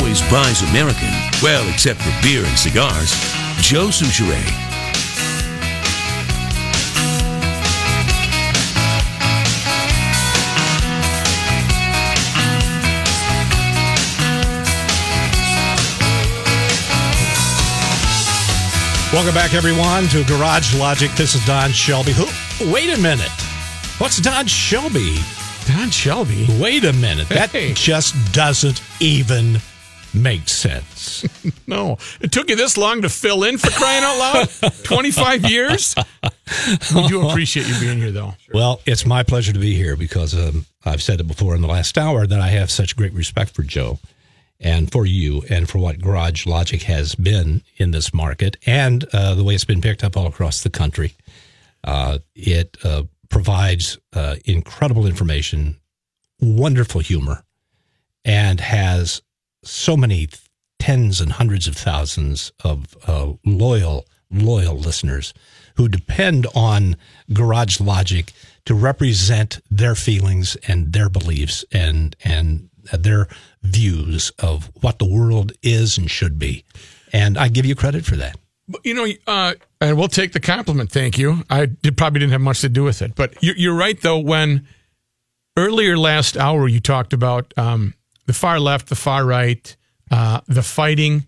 always buys American, well, except for beer and cigars, Joe Soucheray. Welcome back, everyone, to Garage Logic. This is Don Shelby. Who? Wait a minute. What's Don Shelby? Don Shelby. Wait a minute. That Hey. just doesn't even make sense. No, it took you this long to fill in for crying out loud. Twenty-five years. We do appreciate you being here, though. Well, it's my pleasure to be here because um, I've said it before in the last hour that I have such great respect for Joe and for you and for what Garage Logic has been in this market and uh, the way it's been picked up all across the country. Uh, it uh, provides uh, incredible information, wonderful humor, and has so many tens and hundreds of thousands of uh, loyal, loyal listeners who depend on Garage Logic to represent their feelings and their beliefs and and their views of what the world is and should be. And I give you credit for that. You know, uh, and we'll take the compliment. Thank you. I did, probably didn't have much to do with it, but you're, you're right though. When earlier last hour you talked about um, the far left, the far right, uh, the fighting,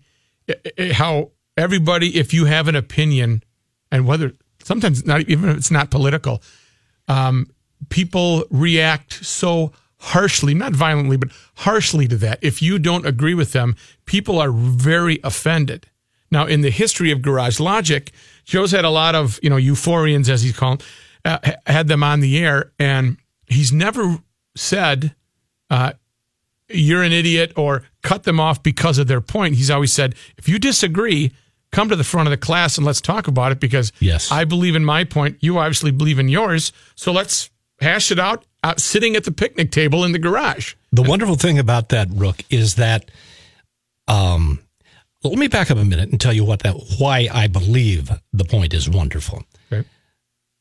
i- i- how everybody, if you have an opinion, and whether sometimes not even if it's not political, um, people react so harshly, not violently, but harshly to that. If you don't agree with them, people are very offended. Now, in the history of Garage Logic, Joe's had a lot of, you know, euphorians, as he's called, uh, had them on the air, and he's never said, uh, you're an idiot or cut them off because of their point. He's always said, if you disagree, come to the front of the class and let's talk about it because Yes. I believe in my point. You obviously believe in yours. So let's hash it out, out sitting at the picnic table in the garage. The wonderful thing about that, Rook, is that um, let me back up a minute and tell you what that why I believe the point is wonderful. Okay.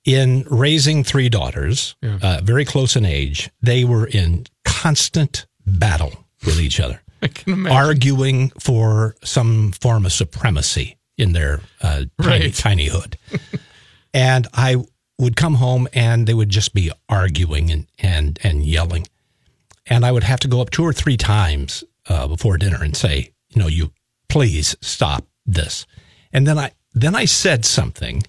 In raising three daughters, Yeah. uh, very close in age, they were in constant battle with each other, I can imagine. arguing for some form of supremacy in their uh, tiny, Right. tiny hood. and I would come home and they would just be arguing and, and, and yelling. And I would have to go up two or three times uh, before dinner and say, you know, you please stop this. And then I then I said something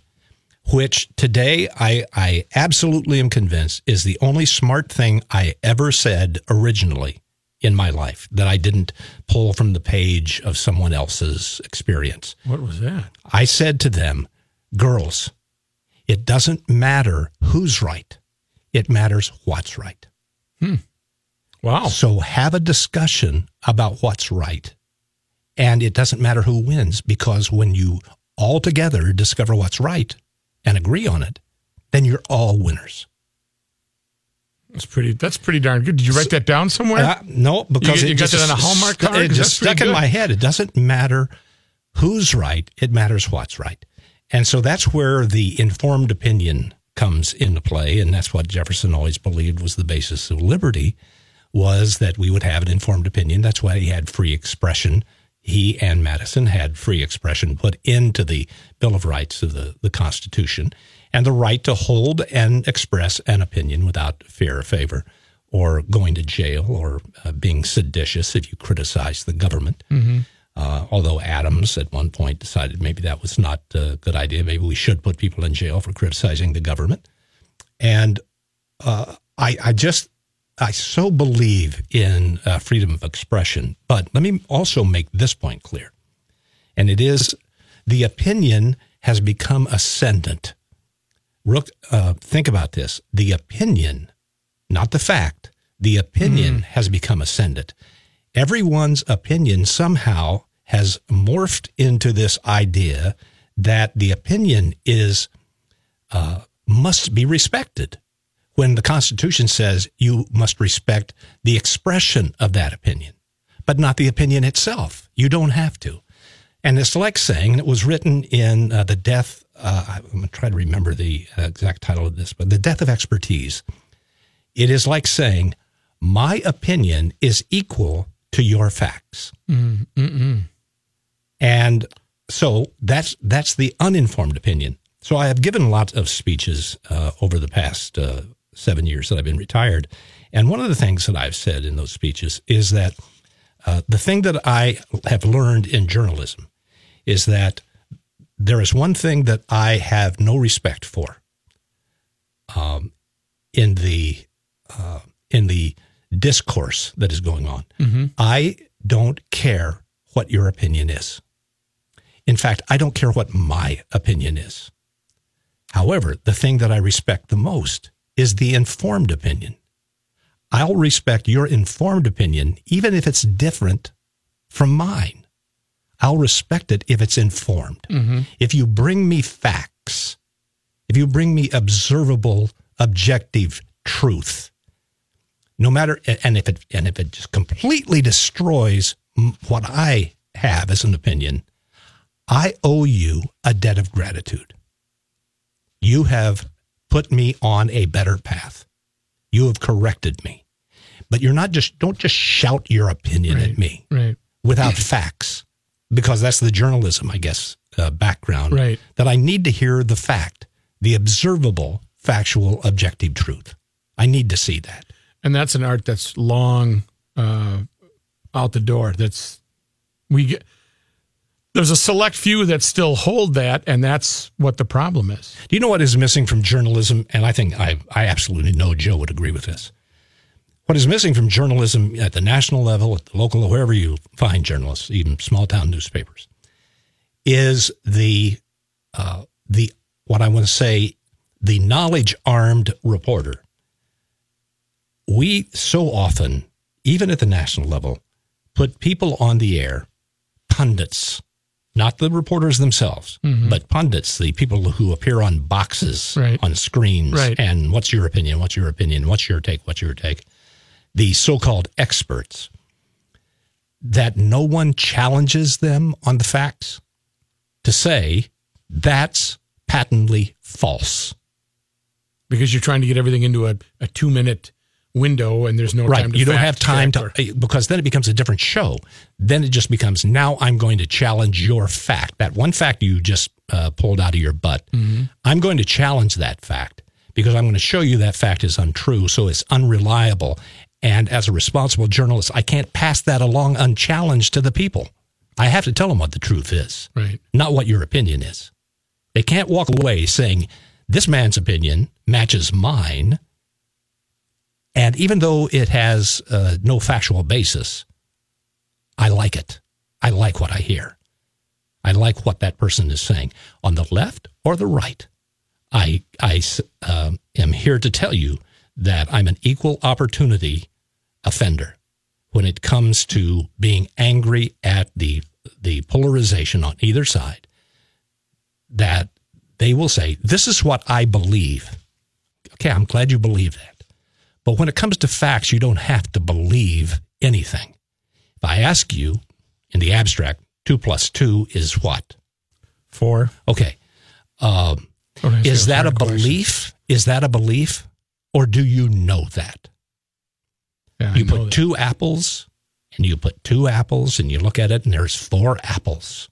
which today I I absolutely am convinced is the only smart thing I ever said originally in my life that I didn't pull from the page of someone else's experience. what was that? I said to them, girls, it doesn't matter who's right. It matters what's right. Hmm. Wow. So have a discussion about what's right. And it doesn't matter who wins because when you all together discover what's right and agree on it, then you're all winners. That's pretty. That's pretty darn good. Did you write that down somewhere? Uh, no, because You- it you got just that on a Hallmark card? It just stuck in my head. It doesn't matter who's right; it matters what's right. And so that's where the informed opinion comes into play, and that's what Jefferson always believed was the basis of liberty was that we would have an informed opinion. That's why he had free expression. He and Madison had free expression put into the Bill of Rights of the, the Constitution and the right to hold and express an opinion without fear or favor or going to jail or uh, being seditious if you criticize the government. Uh, although Adams at one point decided maybe that was not a good idea. Maybe we should put people in jail for criticizing the government. And uh, I, I just, I so believe in uh, freedom of expression. But let me also make this point clear. And it is the opinion has become ascendant. Rook, uh, think about this. The opinion, not the fact, the opinion has become ascendant. Everyone's opinion somehow has morphed into this idea that the opinion is uh, must be respected when the Constitution says you must respect the expression of that opinion, but not the opinion itself. You don't have to. And it's like saying, it was written in uh, The Death, uh, I'm going to try to remember the uh, exact title of this, but The Death of Expertise. It is like saying, my opinion is equal to your facts. And so that's that's the uninformed opinion. So I have given lots of speeches uh, over the past uh, seven years that I've been retired, and one of the things that I've said in those speeches is that uh, the thing that I have learned in journalism is that there is one thing that I have no respect for um, in the uh, in the discourse that is going on. I don't care what your opinion is. In fact, I don't care what my opinion is. However, the thing that I respect the most is the informed opinion. I'll respect your informed opinion, even if it's different from mine. I'll respect it if it's informed. Mm-hmm. If you bring me facts, if you bring me observable, objective truth, no matter, and if it, and if it just completely destroys what I have as an opinion, I owe you a debt of gratitude. You have put me on a better path. You have corrected me. But you're not just, don't just shout your opinion at me Right. without facts, because that's the journalism, I guess, uh, background. Right. That I need to hear the fact, the observable, factual, objective truth. I need to see that. and that's an art that's long uh, out the door. That's we get. There's a select few that still hold that, and that's what the problem is. Do you know what is missing from journalism? And I think I, I absolutely know Joe would agree with this. What is missing from journalism at the national level, at the local, wherever you find journalists, even small town newspapers, is the uh, the what I want to say the knowledge armed reporter. We so often, even at the national level, put people on the air, pundits, not the reporters themselves, but pundits, the people who appear on boxes Right. on screens. Right. And what's your opinion? What's your opinion? What's your take? What's your take? The so called experts, that no one challenges them on the facts to say that's patently false. because you're trying to get everything into a, a two minute window and there's no right. time to You don't have time to, or- because then it becomes a different show. Then it just becomes now I'm going to challenge your fact. That one fact you just uh, pulled out of your butt. I'm going to challenge that fact because I'm going to show you that fact is untrue. So it's unreliable. And as a responsible journalist, I can't pass that along unchallenged to the people. I have to tell them what the truth is, right not what your opinion is. They can't walk away saying, this man's opinion matches mine. And even though it has uh, no factual basis, I like it. I like what I hear. I like what that person is saying on the left or the right. I um, am here to tell you that I'm an equal opportunity offender when it comes to being angry at the, the polarization on either side. That they will say, This is what I believe. Okay, I'm glad you believe that. But when it comes to facts, you don't have to believe anything. If I ask you in the abstract, two plus two is what? four Okay. Um, is that a question. belief? Is that a belief? Or do you know that? Yeah, You put that. two apples and you put two apples and you look at it and there's four apples.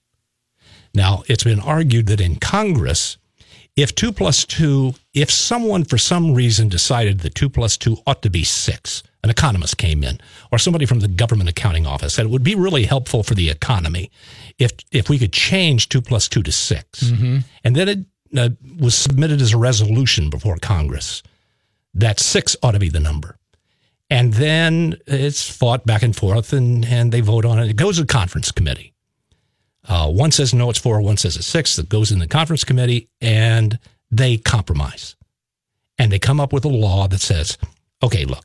Now, it's been argued that in Congress, if two plus two, if someone for some reason decided that two plus two ought to be six, an economist came in, or somebody from the government accounting office said it would be really helpful for the economy if if we could change two plus two to 6 and then it uh, was submitted as a resolution before Congress that six ought to be the number. And then it's fought back and forth, and, and they vote on it. It goes to the conference committee. Uh, one says no, it's four. One says it's six. It goes in the conference committee, and they compromise. And they come up with a law that says, okay, look,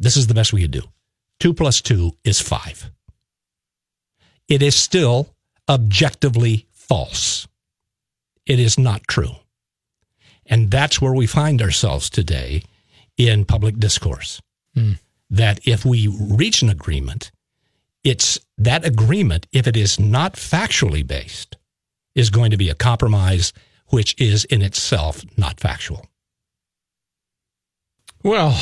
this is the best we could do. Two plus two is five. It is still objectively false. It is not true. And that's where we find ourselves today in public discourse. That if we reach an agreement, it's that agreement, if it is not factually based, is going to be a compromise which is in itself not factual. Well,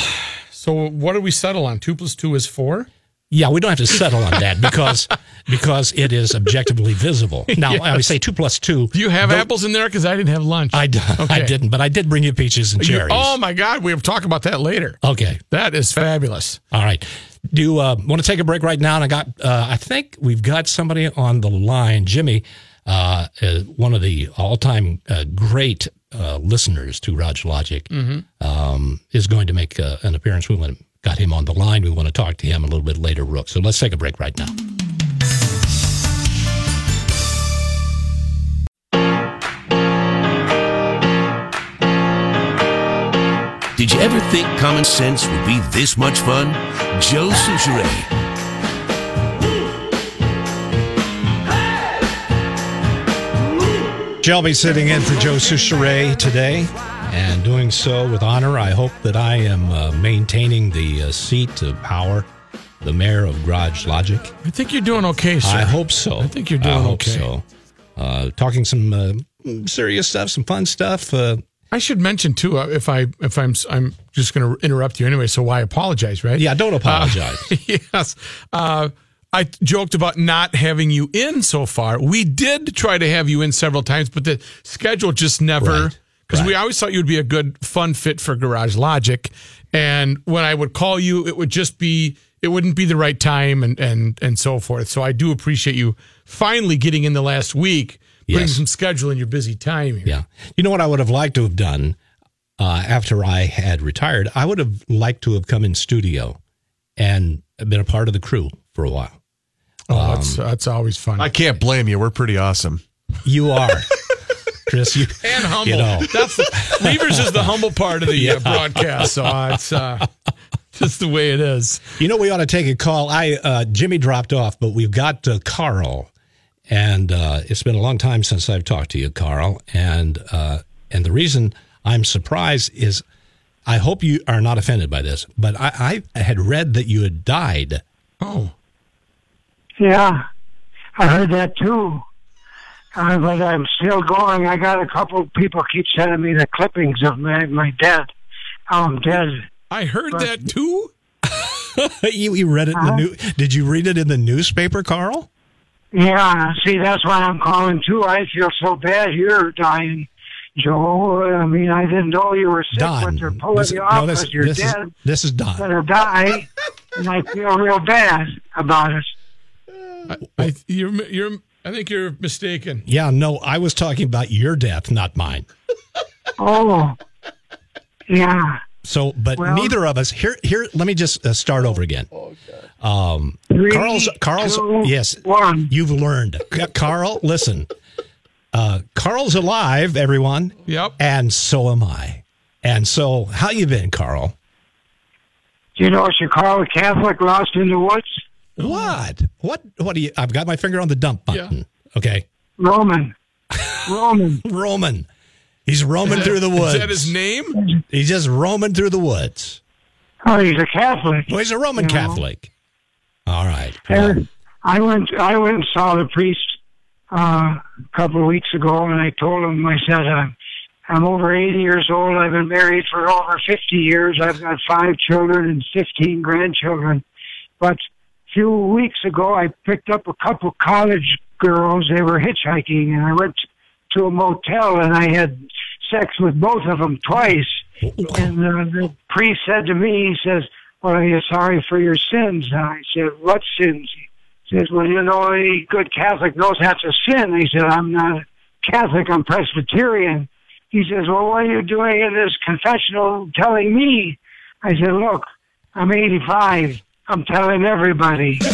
so what do we settle on? Two plus two is four. Yeah, we don't have to settle on that because because it is objectively visible. Now I would say two plus two. Do you have apples in there? Because I didn't have lunch. I, d- I Okay. didn't, but I did bring you peaches and You- cherries. oh my God, we have to talk about that later. okay. That is fabulous. All right. Do you uh, want to take a break right now? And I got, uh, I think we've got somebody on the line. Jimmy, uh, uh, one of the all-time uh, great uh, listeners to Raj Logic, um, is going to make uh, an appearance. We want got him on the line. We want to talk to him a little bit later, Rook. So let's take a break right now. Did you ever think common sense would be this much fun? Joe Soucheray. Shelby sitting in for Joe Soucheray today and doing so with honor. I hope that I am uh, maintaining the uh, seat of power, the mayor of Garage Logic. I think you're doing okay, sir. I hope so. I think you're doing I hope okay. so. Uh, talking some uh, serious stuff, some fun stuff. Uh, I should mention too, uh, if I if I'm I'm just going to interrupt you anyway, so why apologize, right? yeah, don't apologize. yes. Uh, I joked about not having you in so far. We did try to have you in several times, but the schedule just never. Right. Because we always thought you would be a good, fun fit for Garage Logic, and when I would call you, it would just be, it wouldn't be the right time, and and and so forth. So I do appreciate you finally getting in the last week, putting Yes. some schedule in your busy time here. yeah. You know what I would have liked to have done uh, after I had retired? I would have liked to have come in studio and been a part of the crew for a while. Oh, that's that's always fun. I can't blame you. We're pretty awesome. You are, Chris. You and humble. You know. That's the, Levers is the humble part of the uh, broadcast, so uh, it's uh, just the way it is. You know, we ought to take a call. I uh, Jimmy dropped off, but we've got uh, Carl, and uh, it's been a long time since I've talked to you, Carl. And uh, and the reason I'm surprised is, I hope you are not offended by this, but I, I had read that you had died. Oh, Yeah, I heard that too. Uh, but I'm still going. I got a couple people keep sending me the clippings of my, my dead. How I'm dead. I heard that too. you, you read it in the new. Did you read it in the newspaper, Carl? Yeah, see, that's why I'm calling too. I feel so bad you're dying, Joe. I mean, I didn't know you were sick, Don. but they're pulling This- you no, off this, because you're this is this is Don. Gonna die, and I feel real bad about it. I, I, you're, you're. I think you're mistaken. Yeah, no, I was talking about your death, not mine. Oh, yeah. So, but Well- neither of us here. Here, let me just uh, start over again. Um, Three, Carl's, Carl's, two, yes, one. you've learned. Carl, listen. Uh, Carl's alive, everyone, Yep. and so am I. And so, how you been, Carl? Do you know what you call a Catholic lost in the woods? What? What? What do you? I've got my finger on the dump button. Okay, Roman. Roman. Roman. He's roaming through the woods. Is that his name? He's just roaming through the woods. Oh, he's a Catholic. Well, he's a Roman Yeah. Catholic. All right. Well, And I went. I went and saw the priest uh, a couple of weeks ago, and I told him. I said, I'm, "I'm over 80 years old. I've been married for over 50 years. I've got five children and 15 grandchildren. But a few weeks ago, I picked up a couple college girls. They were hitchhiking, and I went to a motel, and I had sex with both of them twice. And uh, the priest said to me, he says, well, are you sorry for your sins? And I said, what sins? He says, well, you know, any good Catholic knows that's a sin. I said, I'm not Catholic, I'm Presbyterian. He says, well, what are you doing in this confessional telling me? I said, look, I'm 85. I'm telling everybody.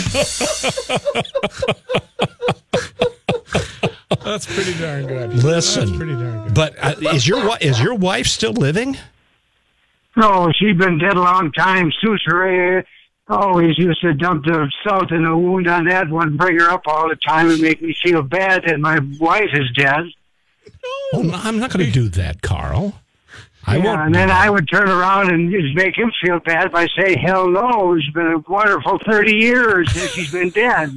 That's pretty darn good. Listen. That's pretty darn good. But uh, is your wi- is your wife still living? No, she's been dead a long time. Soucheray always used to dump the salt in the wound on that one, bring her up all the time and make me feel bad that my wife is dead. Oh, no, I'm not going to do that, Carl. I yeah, and then I would turn around and just make him feel bad by saying, hell no, it's been a wonderful 30 years since he's been dead.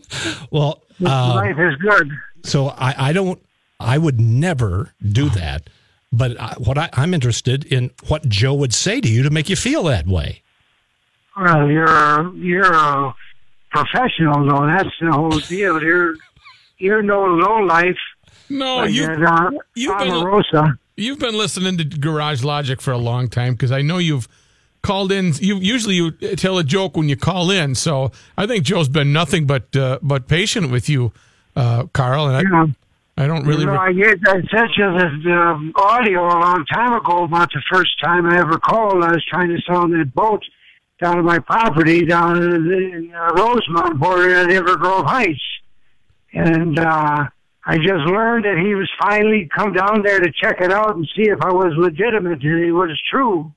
well, uh, Life is good. so I, I don't. I would never do that. But I, what I, I'm interested in what Joe would say to you to make you feel that way. Well, you're a, you're a professional, though. That's the whole deal. You're you're no low life. No, like you uh, you've been- Omarosa. You've been listening to Garage Logic for a long time because I know you've called in. You usually you tell a joke when you call in, so I think Joe's been nothing but uh, but patient with you, uh, Carl. And I, Yeah. I don't really. you know, I, get, I sent you um, audio a long time ago about the first time I ever called. I was trying to sell that boat down at my property down in, in uh, Rosemount, bordering on Inver Grove Heights. And uh, I just learned that he was finally come down there to check it out and see if I was legitimate and it was true.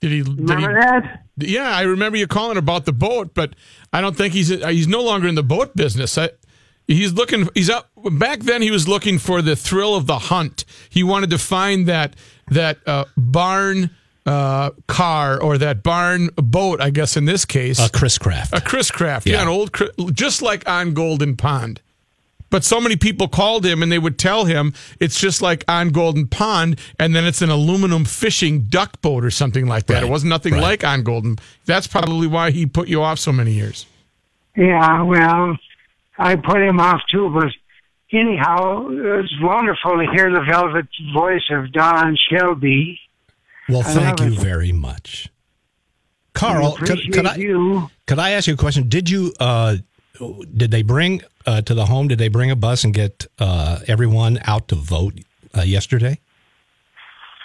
did he? Did he Remember that? Yeah, I remember you calling about the boat, but I don't think he's he's no longer in the boat business. I, he's looking. He's up back then. He was looking for the thrill of the hunt. He wanted to find that that uh, barn uh, car or that barn boat. I guess in this case, a Chris Craft, a Chris Craft. Yeah, Yeah. an old, Chris- just like on Golden Pond. But so many people called him and they would tell him it's just like on Golden Pond, and then it's an aluminum fishing duck boat or something like that. It wasn't nothing right. like on Golden. That's probably why he put you off so many years. Yeah, well, I put him off too, but anyhow, it's wonderful to hear the velvet voice of Don Shelby. Well, thank you it. very much. Carl, could, appreciate could I you. could I ask you a question? Did you uh, did they bring uh, to the home? Did they bring a bus and get uh, everyone out to vote uh, yesterday?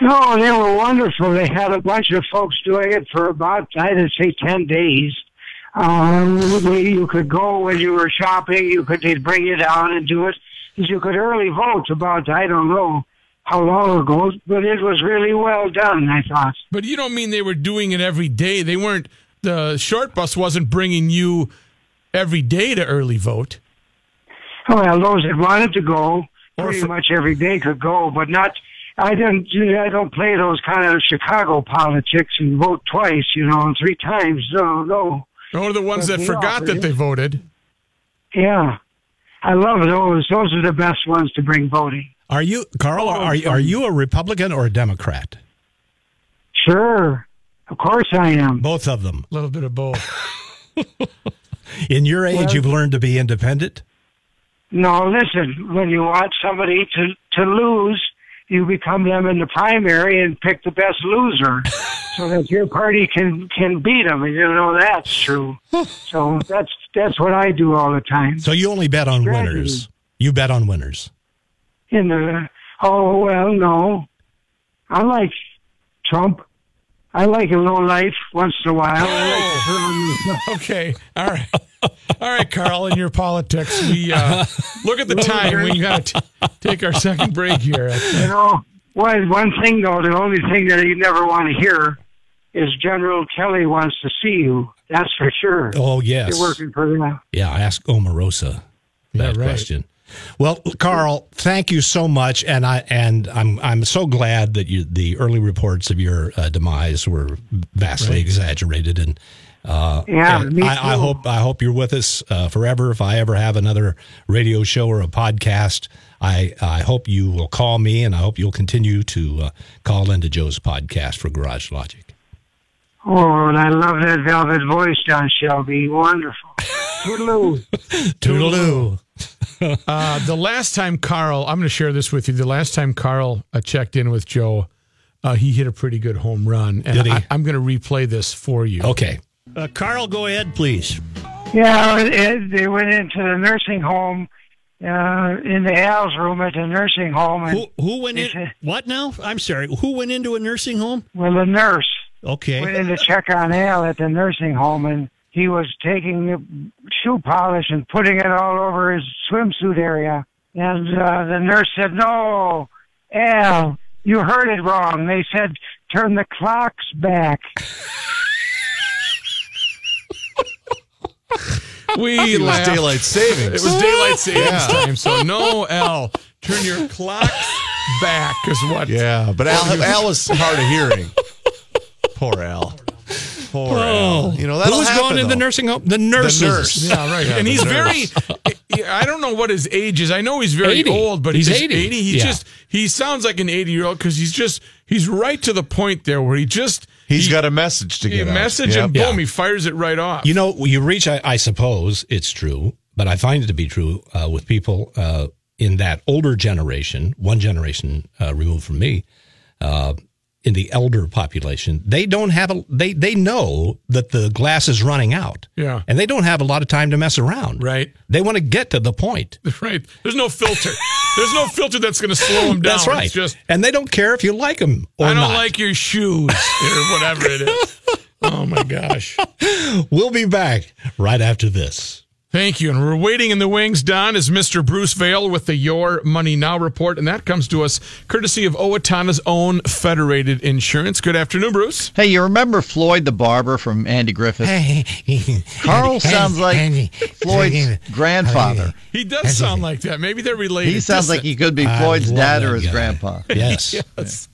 No, they were wonderful. They had a bunch of folks doing it for about, I'd say, 10 days. Um, you could go when you were shopping. You could they'd bring you down and do it. You could early vote about, I don't know how long ago, but it was really well done, I thought. But you don't mean they were doing it every day. They weren't. The short bus wasn't bringing you every day to early vote. Well, those that wanted to go pretty for- much every day could go, but not. I didn't. I don't play those kind of Chicago politics and vote twice, you know, and three times. No, no. Or the ones But that forgot offered that they voted. Yeah, I love those. Those are the best ones to bring voting. Are you Carl? Are are you a Republican or a Democrat? Sure, of course I am. Both of them. A little bit of both. In your age, Well- you've learned to be independent. No, listen. When you want somebody to to lose, you become them in the primary and pick the best loser, so that your party can can beat them. And you know that's true. So that's that's what I do all the time. So you only bet on Strategy. winners. You bet on winners. In the oh well, no, I like Trump. I like a little life once in a while. I like Okay. All right. All right, Carl, in your politics, we uh, look at the time. We got to take our second break here. You know, one one thing though, the only thing that you never want to hear is General Kelly wants to see you. That's for sure. Oh yes. You're working for them. Yeah, ask Omarosa that right. question. Well, Carl, thank you so much, and I and I'm I'm so glad that you the early reports of your uh, demise were vastly exaggerated, and uh, Yeah, and I, I hope I hope you're with us uh, forever. If I ever have another radio show or a podcast, I I hope you will call me, and I hope you'll continue to uh, call into Joe's podcast for Garage Logic. Oh, and I love that velvet voice, Don Shelby. Wonderful. Toodaloo. Toodaloo. Uh, the last time Carl, I'm going to share this with you. The last time Carl uh, checked in with Joe, uh, he hit a pretty good home run. And Did he? I, I'm going to replay this for you. Okay. Uh, Carl, go ahead, please. Yeah, it, it, they went into the nursing home, uh, in the Al's room at the nursing home, and Who who went in? said- What now? I'm sorry. Who went into a nursing home? well, the nurse Okay. went in to check on Al at the nursing home, and he was taking the shoe polish and putting it all over his swimsuit area. And uh, the nurse said, "No, Al, you heard it wrong. They said turn the clocks back." We It was laughed. daylight savings. It was daylight savings Yeah. time. So no Al, Turn your clocks back is what. yeah, but Al, Al was hard of hearing. Poor Al. Poor Al. You know that'll Who's happen, going in the nursing home? The nurses. nurse. Yeah, right. Yeah, and he's nurse. very. I don't know what his age is. I know he's very 80. old, but He's he's 80. 80. He Yeah. just he sounds like an 80 year old because he's just he's right to the point there where he just He's He- got a message to He get out. message Yep. and boom, Yeah. he fires it right off. You know, you reach, I, I suppose it's true, but I find it to be true uh, with people uh, in that older generation, one generation uh, removed from me, uh, in the elder population. They don't have a, they, they know that the glass is running out. Yeah. And they don't have a lot of time to mess around. Right. They want to get to the point. right. There's no filter. There's no filter that's going to slow them down. That's right. It's just and they don't care if you like them or not. I don't not. like your shoes or whatever it is. Oh my gosh. We'll be back right after this. Thank you. And we're waiting in the wings, Don, is Mr. Bruce Vail with the Your Money Now report. And that comes to us courtesy of Owatonna's own Federated Insurance. Good afternoon, Bruce. Hey, you remember Floyd the barber from Andy Griffith? Carl sounds like Floyd's grandfather. He does sound like that. Maybe they're related. He sounds like he could be Floyd's dad or his guy. grandpa. Yes.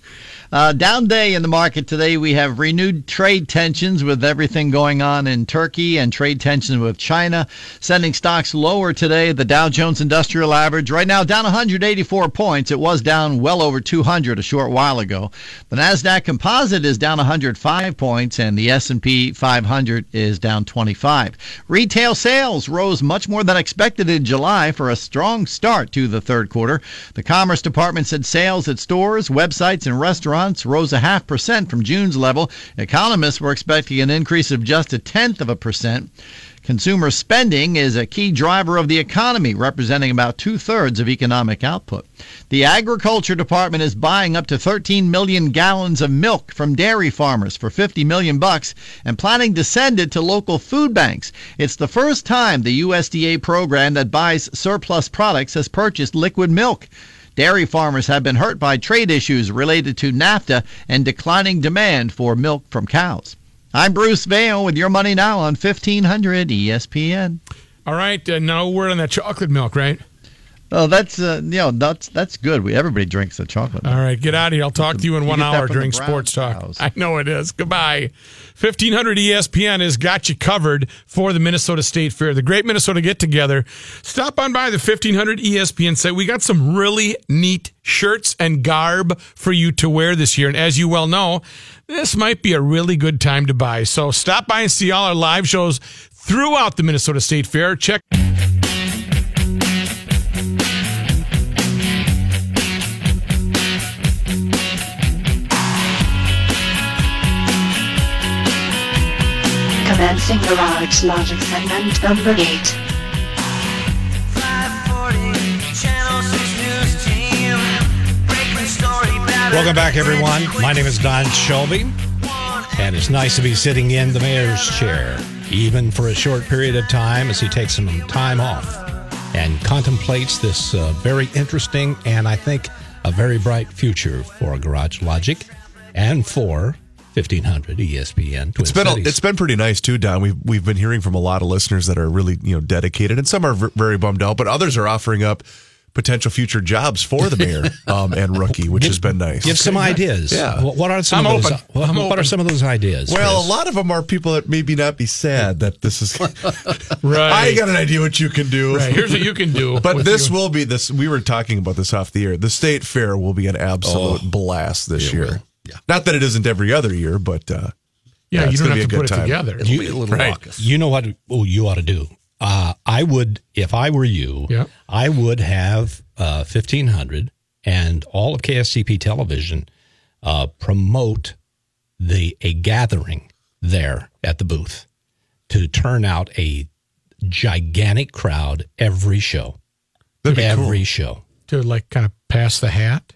Uh, down day in the market today. We have renewed trade tensions with everything going on in Turkey and trade tensions with China, sending stocks lower today. The Dow Jones Industrial Average right now down 184 points. It was down well over 200 a short while ago. The Nasdaq Composite is down 105 points, and the S&P 500 is down 25. Retail sales rose much more than expected in July for a strong start to the third quarter. The Commerce Department said sales at stores, websites, and restaurants rose a half percent from June's level. Economists were expecting an increase of just a tenth of a percent. Consumer spending is a key driver of the economy, representing about two thirds of economic output. The Agriculture Department is buying up to 13 million gallons of milk from dairy farmers for 50 million bucks and planning to send it to local food banks. It's the first time the USDA program that buys surplus products has purchased liquid milk. Dairy farmers have been hurt by trade issues related to NAFTA and declining demand for milk from cows. I'm Bruce Vail with your money now on E 1500 ESPN. All right. Uh, no word on that chocolate milk, right? Oh, that's uh, you know that's that's good. We everybody drinks the chocolate. All right. Get out of here. I'll talk to you in one hour during Sports Talk. Cows. I know it is. Goodbye. 1500 ESPN has got you covered for the Minnesota State Fair, the great Minnesota get together. Stop on by the 1500 ESPN site. We got some really neat shirts and garb for you to wear this year. And as you well know, this might be a really good time to buy. So stop by and see all our live shows throughout the Minnesota State Fair. Check Commencing Garage Logic segment number 8. 540 Channel 6 News Team. Breaking story about Welcome back, everyone. My name is Don Shelby, and it's nice to be sitting in the mayor's chair, even for a short period of time as he takes some time off and contemplates this uh, very interesting and I think a very bright future for Garage Logic and for 1500 ESPN. Twin It's been a, Cities. it's been pretty nice too, Don. We've we've been hearing from a lot of listeners that are really you know dedicated, and some are v- very bummed out, but others are offering up potential future jobs for the mayor um, and rookie, which has been nice. Give some ideas. Yeah. What, what are some I'm of those? open. What, I'm what open. are some of those ideas? Well, Chris? a lot of them are people that maybe not be sad that this is. right. I got an idea what you can do. Right. Here's what you can do. But this you. will be this. We were talking about this off the air. The state fair will be an absolute blast this year. will. Yeah. Not that it isn't every other year, but uh, Yeah, Yeah, you it's don't gonna have be to a put good it time. together. It'll be a little Right. raucous. You know what? Oh, you ought to do. Uh, I would, if I were you, Yeah. I would have uh, fifteen hundred and all of KSTP television uh, promote the a gathering there at the booth to turn out a gigantic crowd every show. that'd be cool. every show. to like kind of pass the hat.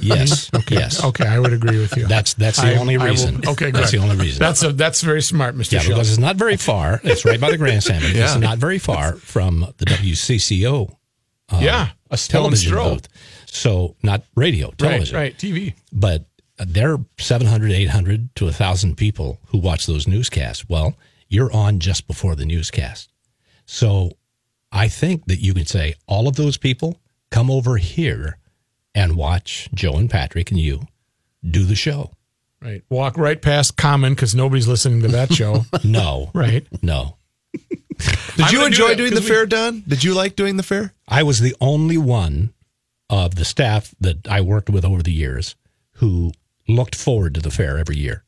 Yes. Yes. Okay, I would agree with you. That's that's the I- only I will- reason. okay, that's good. the only reason. That's a that's very smart, Mr. Yeah, Schultz. because it's not very far. It's right by the grandstand. but It's not very far from the WCCO uh, yeah, a television booth. So not radio, television. right, TV. But there are 700, 800 to 1,000 people who watch those newscasts. Well, you're on just before the newscast. So I think that you can say all of those people come over here and watch Joe and Patrick and you do the show. Right, walk right past Common because nobody's listening to that show. No. right. No. Did you gonna do enjoy doing the we- fair, Don? Did you like doing the fair? I was the only one of the staff that I worked with over the years who looked forward to the fair every year.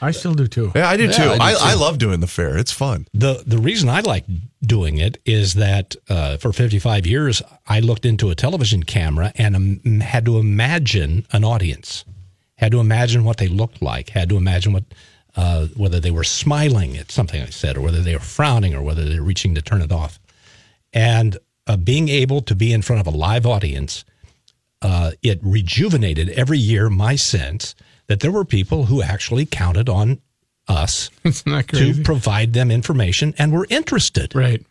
I still do too. Yeah, I do Yeah, too. I do I, too. I love doing the fair. It's fun. The the reason I like doing it is that uh, for 55 years I looked into a television camera and um, had to imagine an audience, had to imagine what they looked like, had to imagine what uh, whether they were smiling at something I said, or whether they were frowning, or whether they're reaching to turn it off, and uh, being able to be in front of a live audience, uh, it rejuvenated every year my sense that there were people who actually counted on us to provide them information and were interested. Right.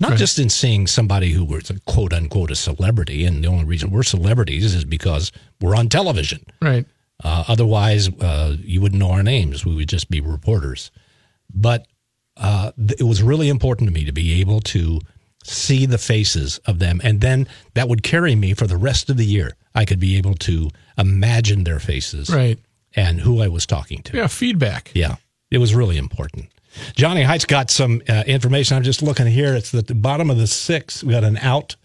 Not Right. just in seeing somebody who was a quote unquote a celebrity, and the only reason we're celebrities is because we're on television. Right. Uh, otherwise, uh, you wouldn't know our names. We would just be reporters. But uh, th- it was really important to me to be able to see the faces of them, and then that would carry me for the rest of the year. I could be able to imagine their faces, Right. And who I was talking to. Yeah. Feedback. Yeah, it was really important. Johnny Heights got some uh, information. I'm just looking here. It's at the bottom of the six. We got an out.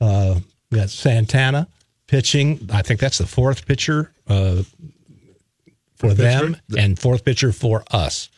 Uh, we got Santana pitching. I think that's the fourth pitcher uh, for them and fourth pitcher for us.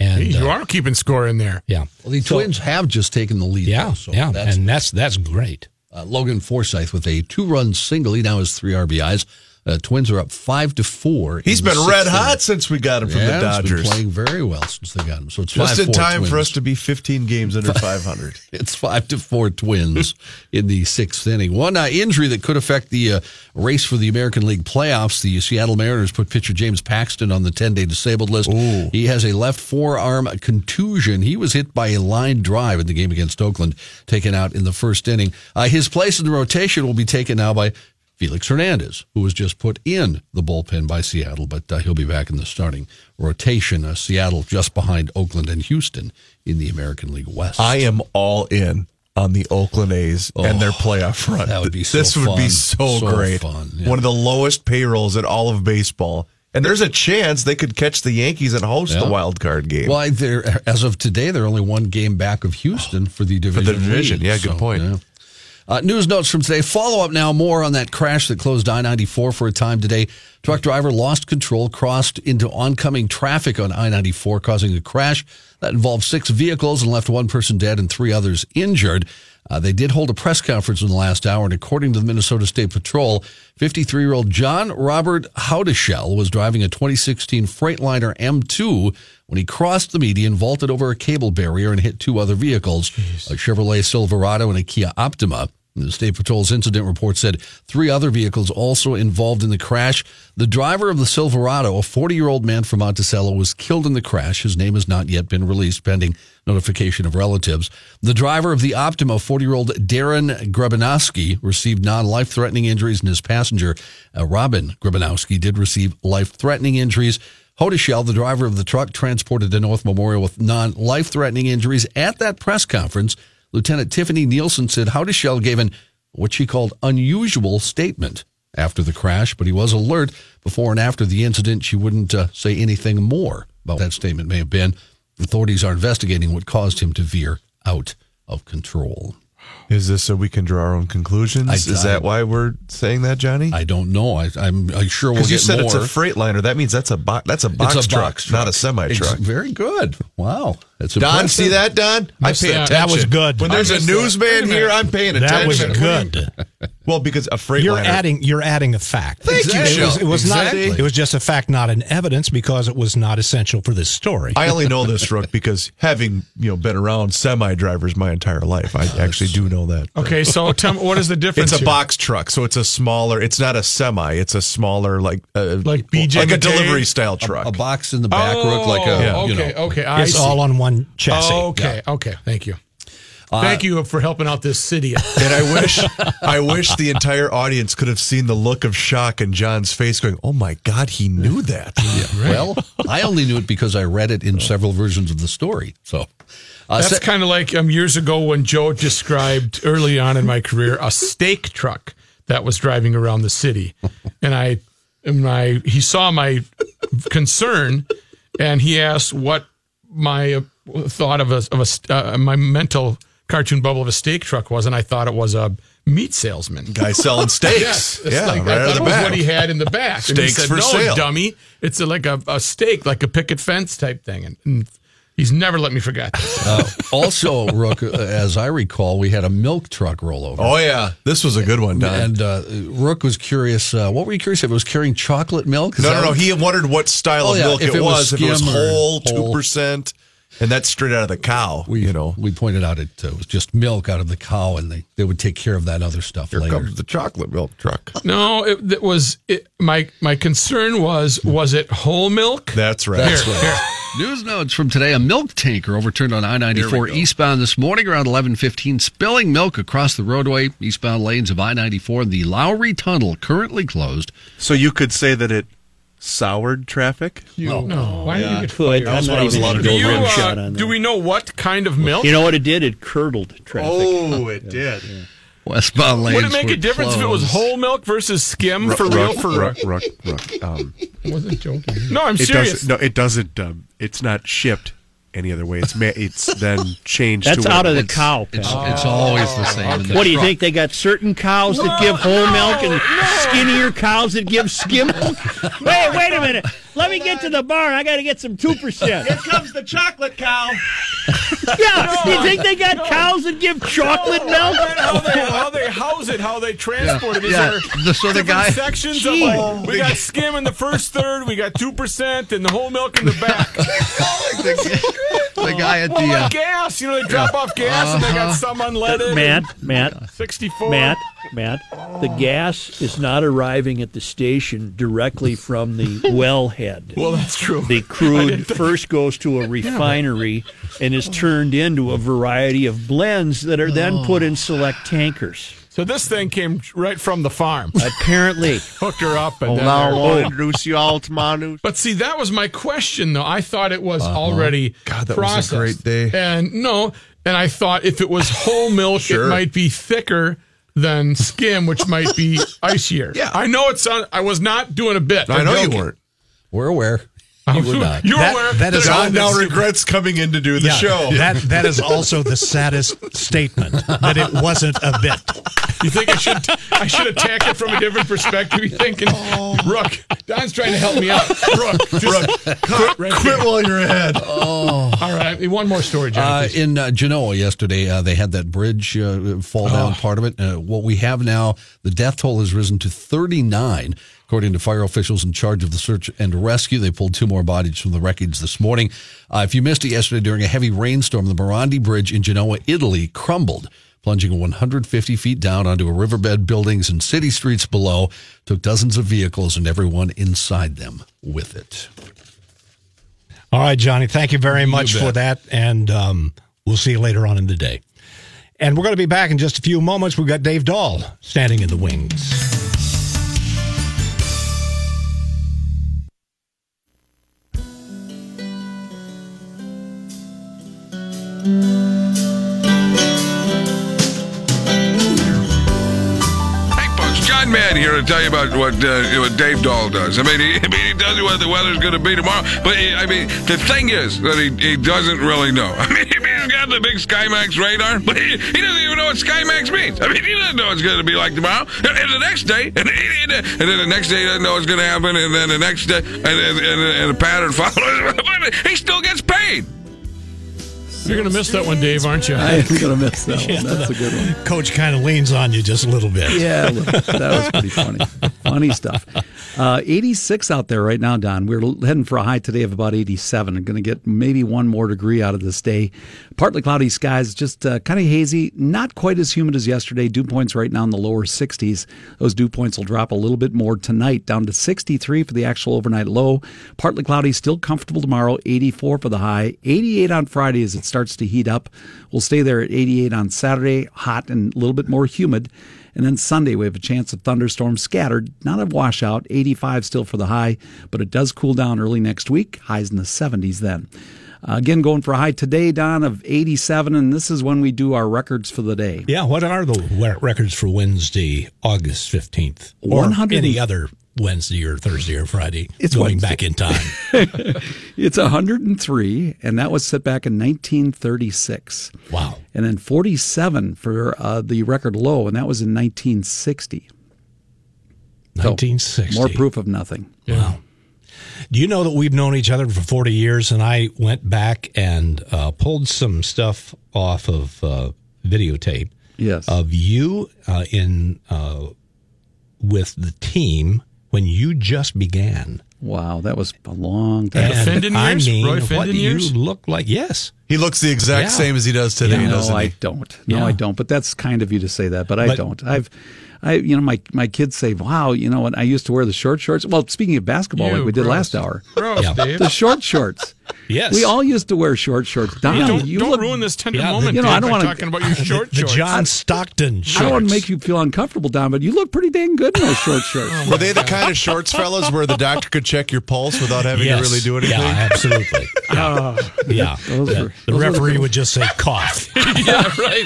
And you uh, are keeping score in there. yeah, Well, the Twins have just taken the lead. yeah, though, so yeah, That's, and that's that's great. uh, Logan Forsythe with a two-run single. He now has three RBIs. Uh, Twins are up five to four. He's been red hot since we got him from yeah, the Dodgers. playing very well since they got him. So it's Just five in time for us to be 15 games under 500. It's five to four Twins in the sixth inning. One uh, injury that could affect the uh, race for the American League playoffs. The Seattle Mariners put pitcher James Paxton on the 10-day disabled list. He has a left forearm contusion. He was hit by a line drive in the game against Oakland, taken out in the first inning. Uh, his place in the rotation will be taken now by Felix Hernandez, who was just put in the bullpen by Seattle, but uh, he'll be back in the starting rotation. Uh, Seattle just behind Oakland and Houston in the American League West. I am all in on the Oakland A's and their playoff run. Oh, that would be so This would be so, So great. fun, yeah. One of the lowest payrolls in all of baseball. And there's a chance they could catch the Yankees and host Yeah. the wild card game. Well, they're as of today, they're only one game back of Houston for the division. For the division, lead. yeah, good point. Uh, news notes from today. Follow up now more on that crash that closed I 94 for a time today. Truck driver lost control, crossed into oncoming traffic on I 94, causing a crash that involved six vehicles and left one person dead and three others injured. Uh, they did hold a press conference in the last hour, and according to the Minnesota State Patrol, 53 year old John Robert Howdeshell was driving a 2016 Freightliner M2 when he crossed the median, vaulted over a cable barrier, and hit two other vehicles a Chevrolet Silverado and a Kia Optima. The State Patrol's incident report said three other vehicles also involved in the crash. The driver of the Silverado, a 40 year old man from Monticello, was killed in the crash. His name has not yet been released pending notification of relatives. The driver of the Optima, 40 year old Darren Grabinowski, received non life threatening injuries, and his passenger, uh, Robin Grabinowski, did receive life threatening injuries. Hodeshell, the driver of the truck, transported to North Memorial with non life threatening injuries. At that press conference, Lieutenant Tiffany Nielsen said Hodeshell gave an what she called unusual statement after the crash, but he was alert before and after the incident. She wouldn't uh, say anything more about what that statement may have been. Authorities are investigating what caused him to veer out of control. Is this so we can draw our own conclusions? I- Is I- that why we're saying that, Johnny? I don't know. I, I'm, I'm sure we'll get you said more. it's a Freightliner. That means that's a bo- that's a box a truck, box not a semi truck. Very good. Wow. That's Don, impressive. see that, Don? I pay that. attention. That was good. When there's a missed that. newsman here. I'm paying attention. That was good. Well, because a Freightliner. You're adding you're adding a fact. Thank you, It was, it was Exactly. not it was just a fact, not an evidence, because it was not essential for this story. I only know this, Rook, because having you know been around semi drivers my entire life, I actually do know that. Okay, so tell me, what is the difference? It's a here? box truck, so it's a smaller. It's not a semi. It's a smaller, like uh, Like BJ like a delivery style truck. A box in the back, Oh, Rook, like a, okay, you know. okay. I it's see. all on one chassis. okay, okay. Thank you. Thank you for helping out this city. and I wish, I wish the entire audience could have seen the look of shock in John's face, going, "Oh my God, he knew that." Well, I only knew it because I read it in several versions of the story. So uh, That's se- kind of like um, years ago when Joe described early on in my career a steak truck that was driving around the city, and I, and my he saw my concern, and he asked what my uh, thought of a of a uh, my mental cartoon bubble of a steak truck was, and I thought it was a meat salesman. Guy selling steaks. Yes, it's yeah, like, right I thought it was back. what he had in the back. and he Steaks said, for no, sale." dummy. It's a, like a, a steak, like a picket fence type thing. And, and he's never let me forget. Uh, also, Rook, uh, as I recall, we had a milk truck rollover. Oh yeah, this was a good one, Don. And uh, Rook was curious. Uh, what were you curious if it was carrying chocolate milk? Is no, no, no. He wondered what style Oh, of yeah, milk if it, it was was. If it was skim whole, two whole. percent, and that's straight out of the cow. we, you know, we pointed out it uh, was just milk out of the cow, and they, they would take care of that other stuff here later. comes the chocolate milk truck. no, it, it was it, my my concern was was it whole milk? That's right. That's Here, right. here. News notes from today: A milk tanker overturned on I-94 go. eastbound this morning around 11:15, spilling milk across the roadway. Eastbound lanes of I-94, the Lowry Tunnel currently closed. So you could say that it soured traffic. You, no, why did you get Could. fired? I'm what I was allowed to to Do go rim uh, shot on do we know what kind of milk? You know what it did? It curdled traffic. Oh, it did. Westbound lanes Would it make a difference if it was whole milk versus skim for real? Ruck, For ruck, ruck, ruck. Um, I wasn't joking. No, I'm serious. doesn't. No, it doesn't. Um, it's not shipped any other way. It's ma- it's then changed. That's to out of the it's- cow. It's, pal. it's always the same. in the What do you truck. think? They got certain cows that give whole milk and skinnier cows that give skim milk? Wait, wait a minute. Let me get to the barn. I got to get some 2%. Here comes the chocolate cow. Yeah, you think they got cows that give chocolate milk? how they how they house it, how they transport it. Is Yeah, there the- so the different guy- sections of like, we got skim in the first third, we got two percent, and the whole milk in the back. the guy at Well, the like uh, gas, you know, they drop off gas and they got Uh-huh. some unleaded. Matt, Matt, sixty-four. Matt, Matt, the gas is not arriving at the station directly from the wellhead. Well, that's true. The crude first goes to a refinery and is turned into a variety of blends that are then put in select tankers. So this thing came right from the farm. Apparently. Hooked her up, and then now there- I'll introduce you all to my news. But see, that was my question, though. I thought it was uh-huh. already God, that was a great day. And no, and I thought if it was whole milk, Sure. it might be thicker than skim, which might be icier. Yeah. I know it's. On, I was not doing a bit. I I'm know you weren't. We're aware. You were not. You're That- aware that is I- all- now regrets coming in to do the Yeah, show. That that is also the saddest statement that it wasn't a bit. You think I should? I should attack it from a different perspective. You thinking, Rook? Don's trying to help me out. Rook, just quit, right Quit here. while you're ahead. Oh, All right, one more story, John. Uh, in uh, Genoa yesterday, uh, they had that bridge uh, fall down, part of it. Uh, what we have now, the death toll has risen to 39, according to fire officials in charge of the search and rescue. They pulled two more bodies from the wreckage this morning. Uh, if you missed it yesterday during a heavy rainstorm, the Morandi Bridge in Genoa, Italy, crumbled. Plunging 150 feet down onto a riverbed, buildings and city streets below, took dozens of vehicles and everyone inside them with it. All right, Johnny, thank you very much bet. for that. And um, we'll see you later on in the day. And we're going to be back in just a few moments. We've got Dave Dahl standing in the wings. John Mann here to tell you about what uh, what Dave Dahl does. I mean, he, I mean, he tells you what the weather's going to be tomorrow, but he, I mean, the thing is that he, he doesn't really know. I mean, he's got the big SkyMax radar, but he, he doesn't even know what SkyMax means. I mean, he doesn't know it's going to be like tomorrow, and, and the next day, and, he- and then the next day he doesn't know what's going to happen, and then the next day, and, and, and, and the pattern follows, but he still gets paid. You're gonna miss that one, Dave, aren't you? I'm gonna miss that one. That's a good one. Coach kind of leans on you just a little bit. Yeah, that was pretty funny. Funny stuff. Uh, 86 out there right now, Don. We're heading for a high today of about 87. I'm going to get maybe one more degree out of this day. Partly cloudy skies, just uh, kind of hazy, not quite as humid as yesterday. Dew points right now in the lower 60s. Those dew points will drop a little bit more tonight, down to 63 for the actual overnight low. Partly cloudy, still comfortable tomorrow, 84 for the high, 88 on Friday as it starts to heat up. We'll stay there at 88 on Saturday, hot and a little bit more humid. And then Sunday, we have a chance of thunderstorms scattered, not a washout, 85 still for the high, but it does cool down early next week, highs in the 70s then. Uh, again, going for a high today, Don, of 87, and this is when we do our records for the day. Yeah, what are the records for Wednesday, August 15th? Or 100 any other Wednesday or Thursday or Friday. It's going Wednesday. back in time. It's 103, and that was set back in 1936. Wow. And then 47 for uh, the record low, and that was in 1960. So, 1960. more proof of nothing. Wow. Do you know that we've known each other for 40 years? And I went back and uh, pulled some stuff off of uh, videotape Yes. of you uh, in uh, with the team when you just began. Wow, that was a long time. And I mean, what you look like? Yes, He looks the exact Yeah. same as he does today, no, doesn't I he? don't. No, Yeah. I don't. But that's kind of you to say that. But I But- don't. I've, I, you know, my my kids say, "Wow, you know what? I used to wear the short shorts." Well, speaking of basketball, You, like we did last hour, Gross, Yeah. Dave. the short shorts. Yes. we all used to wear short shorts. Don, Hey, don't you don't look, ruin this tender Yeah, moment. you know, Dave, I don't wanna- talking about your short the shorts. The John Stockton shorts. I don't want to make you feel uncomfortable, Don, but you look pretty dang good in those short shorts. Were they the kind of shorts, fellas, where the doctor could check your pulse without having Yes. to really do anything? Yeah, absolutely. Yeah. yeah. Those The, were- the those referee the- would just say cough. yeah, right.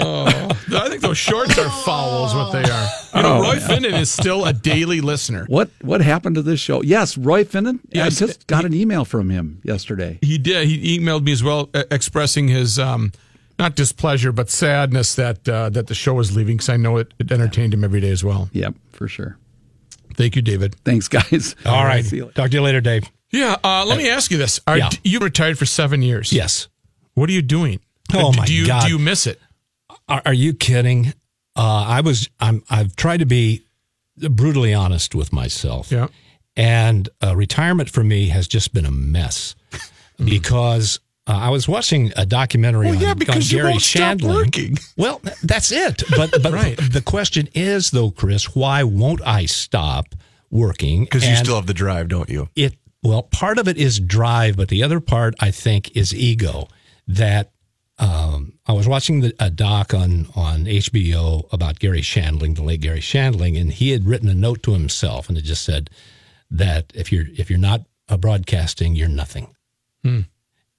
oh, I think those shorts are foul, is what they are. You know, Oh, Roy yeah. Finnan is still a daily listener. What what happened to this show? Yes, Roy Finnan. Yes. I just got an email from him yesterday. He did. He emailed me as well, uh, expressing his um, not displeasure but sadness that uh, that the show is leaving because I know it, it entertained him every day as well. Yep, for sure. Thank you, David. Thanks, guys. All right. See you. Talk to you later, Dave. Yeah. Uh, let me ask you this: Are Yeah. you retired for seven years? Yes. What are you doing? Oh, do, my do you, God. Do you miss it? Are, are you kidding? Uh, I was. I'm. I've tried to be brutally honest with myself. Yeah. And uh, retirement for me has just been a mess because uh, I was watching a documentary Well, on, yeah, on because you Garry won't stop Shandling. working. Well, that's it. But but Right. the question is though, Chris, why won't I stop working? Because you still have the drive, don't you? it well part of it is drive but the other part i think is ego that um, i was watching the, a doc on on hbo about garry shandling the late garry shandling and he had written a note to himself and it just said that if you're if you're not uh, broadcasting you're nothing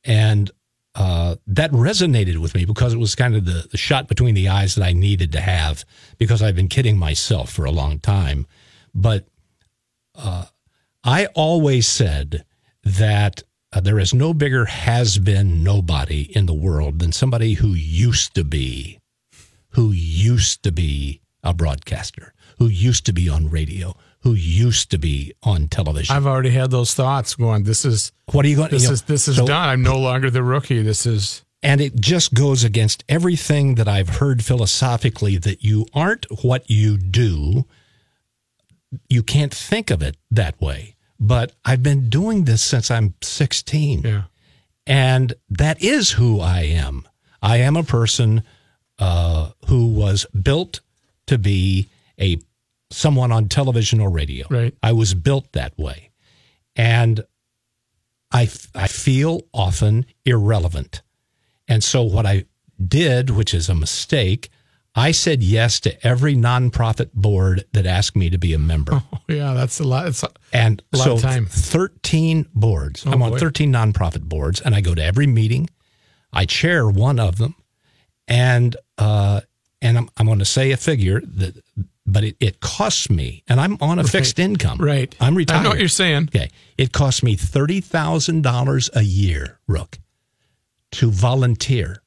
and uh, that resonated with me because it was kind of the, the shot between the eyes that I needed to have because I've been kidding myself for a long time. But uh, I always said that uh, there is no bigger has been nobody in the world than somebody who used to be, who used to be a broadcaster, who used to be on radio, who used to be on television. I've already had those thoughts going. This is what are you going? this you know, is this is so- done. I'm no longer the rookie. This is And it just goes against everything that I've heard philosophically that you aren't what you do. You can't think of it that way. But I've been doing this since I'm 16. yeah. And that is who I am. I am a person uh, who was built to be a someone on television or radio. Right. I was built that way. And I, I feel often irrelevant. And so what I did, which is a mistake, I said yes to every nonprofit board that asked me to be a member. Oh, yeah, that's a lot. It's a, And A lot so of time. 13 boards. Oh, I'm on boy. 13 nonprofit boards and I go to every meeting. I chair one of them. And uh and I'm I'm going to say a figure that but it, it costs me and I'm on a fixed income. right. I'm retired. I know what you're saying. Okay. It costs me $30,000 a year, Rook, to volunteer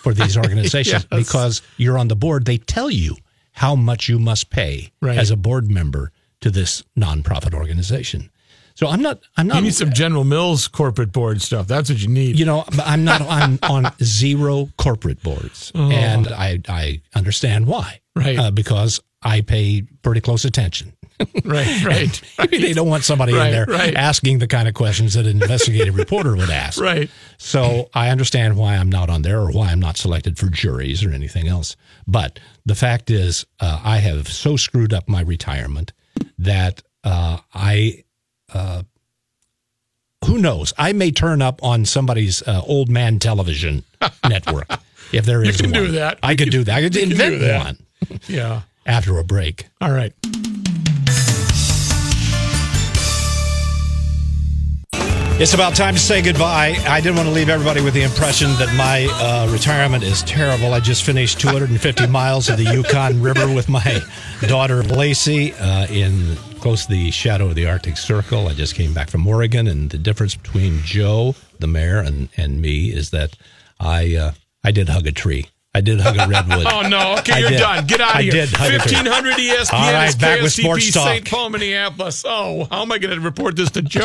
for these organizations Yes. because you're on the board. They tell you how much you must pay Right. as a board member to this nonprofit organization. So I'm not, I'm not, You need some General Mills corporate board stuff. That's what you need. you know, I'm not, I'm on zero corporate boards. Oh. And I, I understand why. Right. Uh, because I pay pretty close attention. right, right, they don't want somebody Right, in there right. asking the kind of questions that an investigative reporter would ask. right. So I understand why I'm not on there or why I'm not selected for juries or anything else. But the fact is, uh, I have so screwed up my retirement that uh, I, uh, who knows, I may turn up on somebody's uh, old man television network if there You is can do that. I could do that. I could you invent one Yeah. After a break. All right. It's about time to say goodbye. I didn't want to leave everybody with the impression that my uh, retirement is terrible. I just finished 250 miles of the Yukon River with my daughter Lacey uh, in close to the shadow of the Arctic Circle. I just came back from Oregon, and the difference between Joe, the mayor, and, and me is that I uh, I did hug a tree. I did hug a redwood. Oh no! Okay, I you're did. done. Get out of I here. did hug a tree. Fifteen hundred ESPN All right, is back with KSTP Sports Talk. St. Paul, Minneapolis. Oh, how am I going to report this to Joe?